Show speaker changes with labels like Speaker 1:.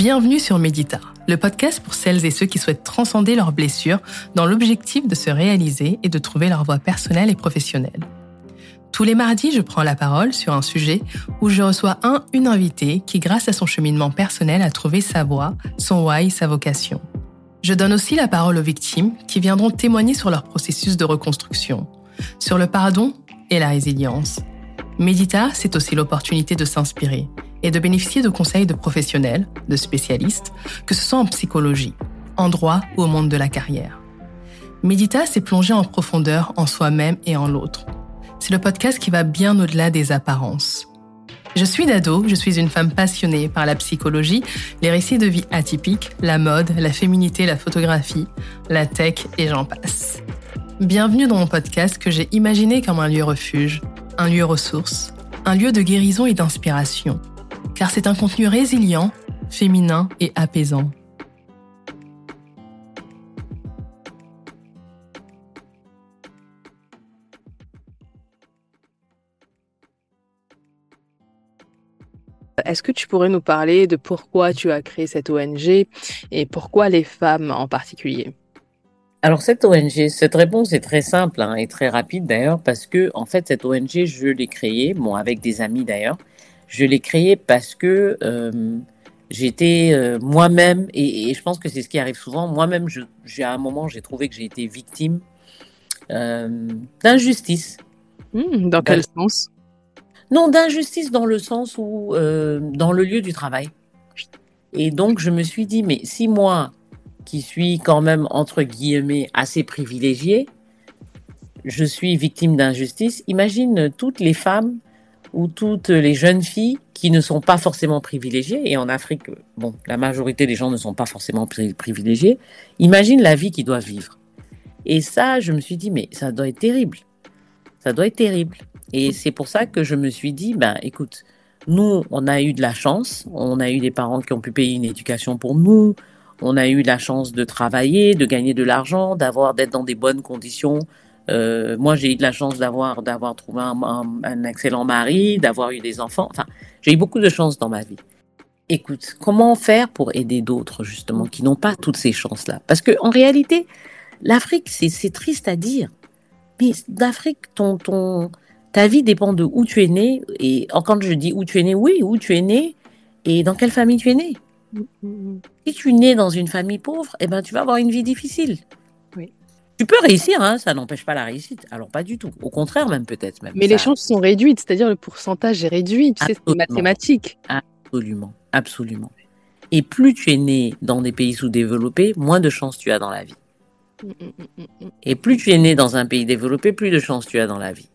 Speaker 1: Bienvenue sur Médita, le podcast pour celles et ceux qui souhaitent transcender leurs blessures dans l'objectif de se réaliser et de trouver leur voie personnelle et professionnelle. Tous les mardis, je prends la parole sur un sujet où je reçois un, une invitée qui, grâce à son cheminement personnel, a trouvé sa voie, son why, sa vocation. Je donne aussi la parole aux victimes qui viendront témoigner sur leur processus de reconstruction, sur le pardon et la résilience. Médita, c'est aussi l'opportunité de s'inspirer et de bénéficier de conseils de professionnels, de spécialistes, que ce soit en psychologie, en droit ou au monde de la carrière. Médita, c'est plonger en profondeur en soi-même et en l'autre. C'est le podcast qui va bien au-delà des apparences. Je suis Dado, je suis une femme passionnée par la psychologie, les récits de vie atypiques, la mode, la féminité, la photographie, la tech et j'en passe. Bienvenue dans mon podcast que j'ai imaginé comme un lieu refuge, un lieu ressource, un lieu de guérison et d'inspiration, car c'est un contenu résilient, féminin et apaisant. Est-ce que tu pourrais nous parler de pourquoi tu as créé cette ONG et pourquoi les femmes en particulier?
Speaker 2: Alors cette ONG, cette réponse est très simple hein, et très rapide d'ailleurs parce que en fait cette ONG je l'ai créée, bon avec des amis d'ailleurs, je l'ai créée parce que euh, j'étais euh, moi-même et, je pense que c'est ce qui arrive souvent. Moi-même, j'ai à un moment j'ai trouvé que j'ai été victime euh, d'injustice.
Speaker 1: Hmm, dans quel sens?
Speaker 2: Non, d'injustice dans le sens où dans le lieu du travail. Et donc je me suis dit mais si moi qui suis quand même, entre guillemets, assez privilégiée, je suis victime d'injustice. Imagine toutes les femmes ou toutes les jeunes filles qui ne sont pas forcément privilégiées, et en Afrique, bon, la majorité des gens ne sont pas forcément privilégiés. Imagine la vie qu'ils doivent vivre. Et ça, je me suis dit, mais ça doit être terrible. Ça doit être terrible. Et c'est pour ça que je me suis dit, ben, écoute, nous, on a eu de la chance. On a eu des parents qui ont pu payer une éducation pour nous. On a eu la chance de travailler, de gagner de l'argent, d'avoir d'être dans des bonnes conditions. Euh, moi, j'ai eu de la chance d'avoir d'avoir trouvé un, excellent mari, d'avoir eu des enfants. Enfin, j'ai eu beaucoup de chance dans ma vie. Écoute, comment faire pour aider d'autres justement qui n'ont pas toutes ces chances-là? Parce que en réalité, l'Afrique, c'est triste à dire, mais d'Afrique, ton, ton, ta vie dépend de où tu es né. Et quand je dis où tu es né, oui, où tu es né et dans quelle famille tu es né. Si tu nais dans une famille pauvre, eh ben, tu vas avoir une vie difficile. Tu peux réussir, hein, ça n'empêche pas la réussite. Alors pas du tout. Au contraire, même peut-être même.
Speaker 1: Mais les chances sont réduites, c'est-à-dire le pourcentage est réduit. Tu sais, c'est mathématique.
Speaker 2: Absolument, absolument. Et plus tu es né dans des pays sous-développés, moins de chances tu as dans la vie. Mm, mm, mm, Et plus tu es né dans un pays développé, plus de chances tu as dans la vie.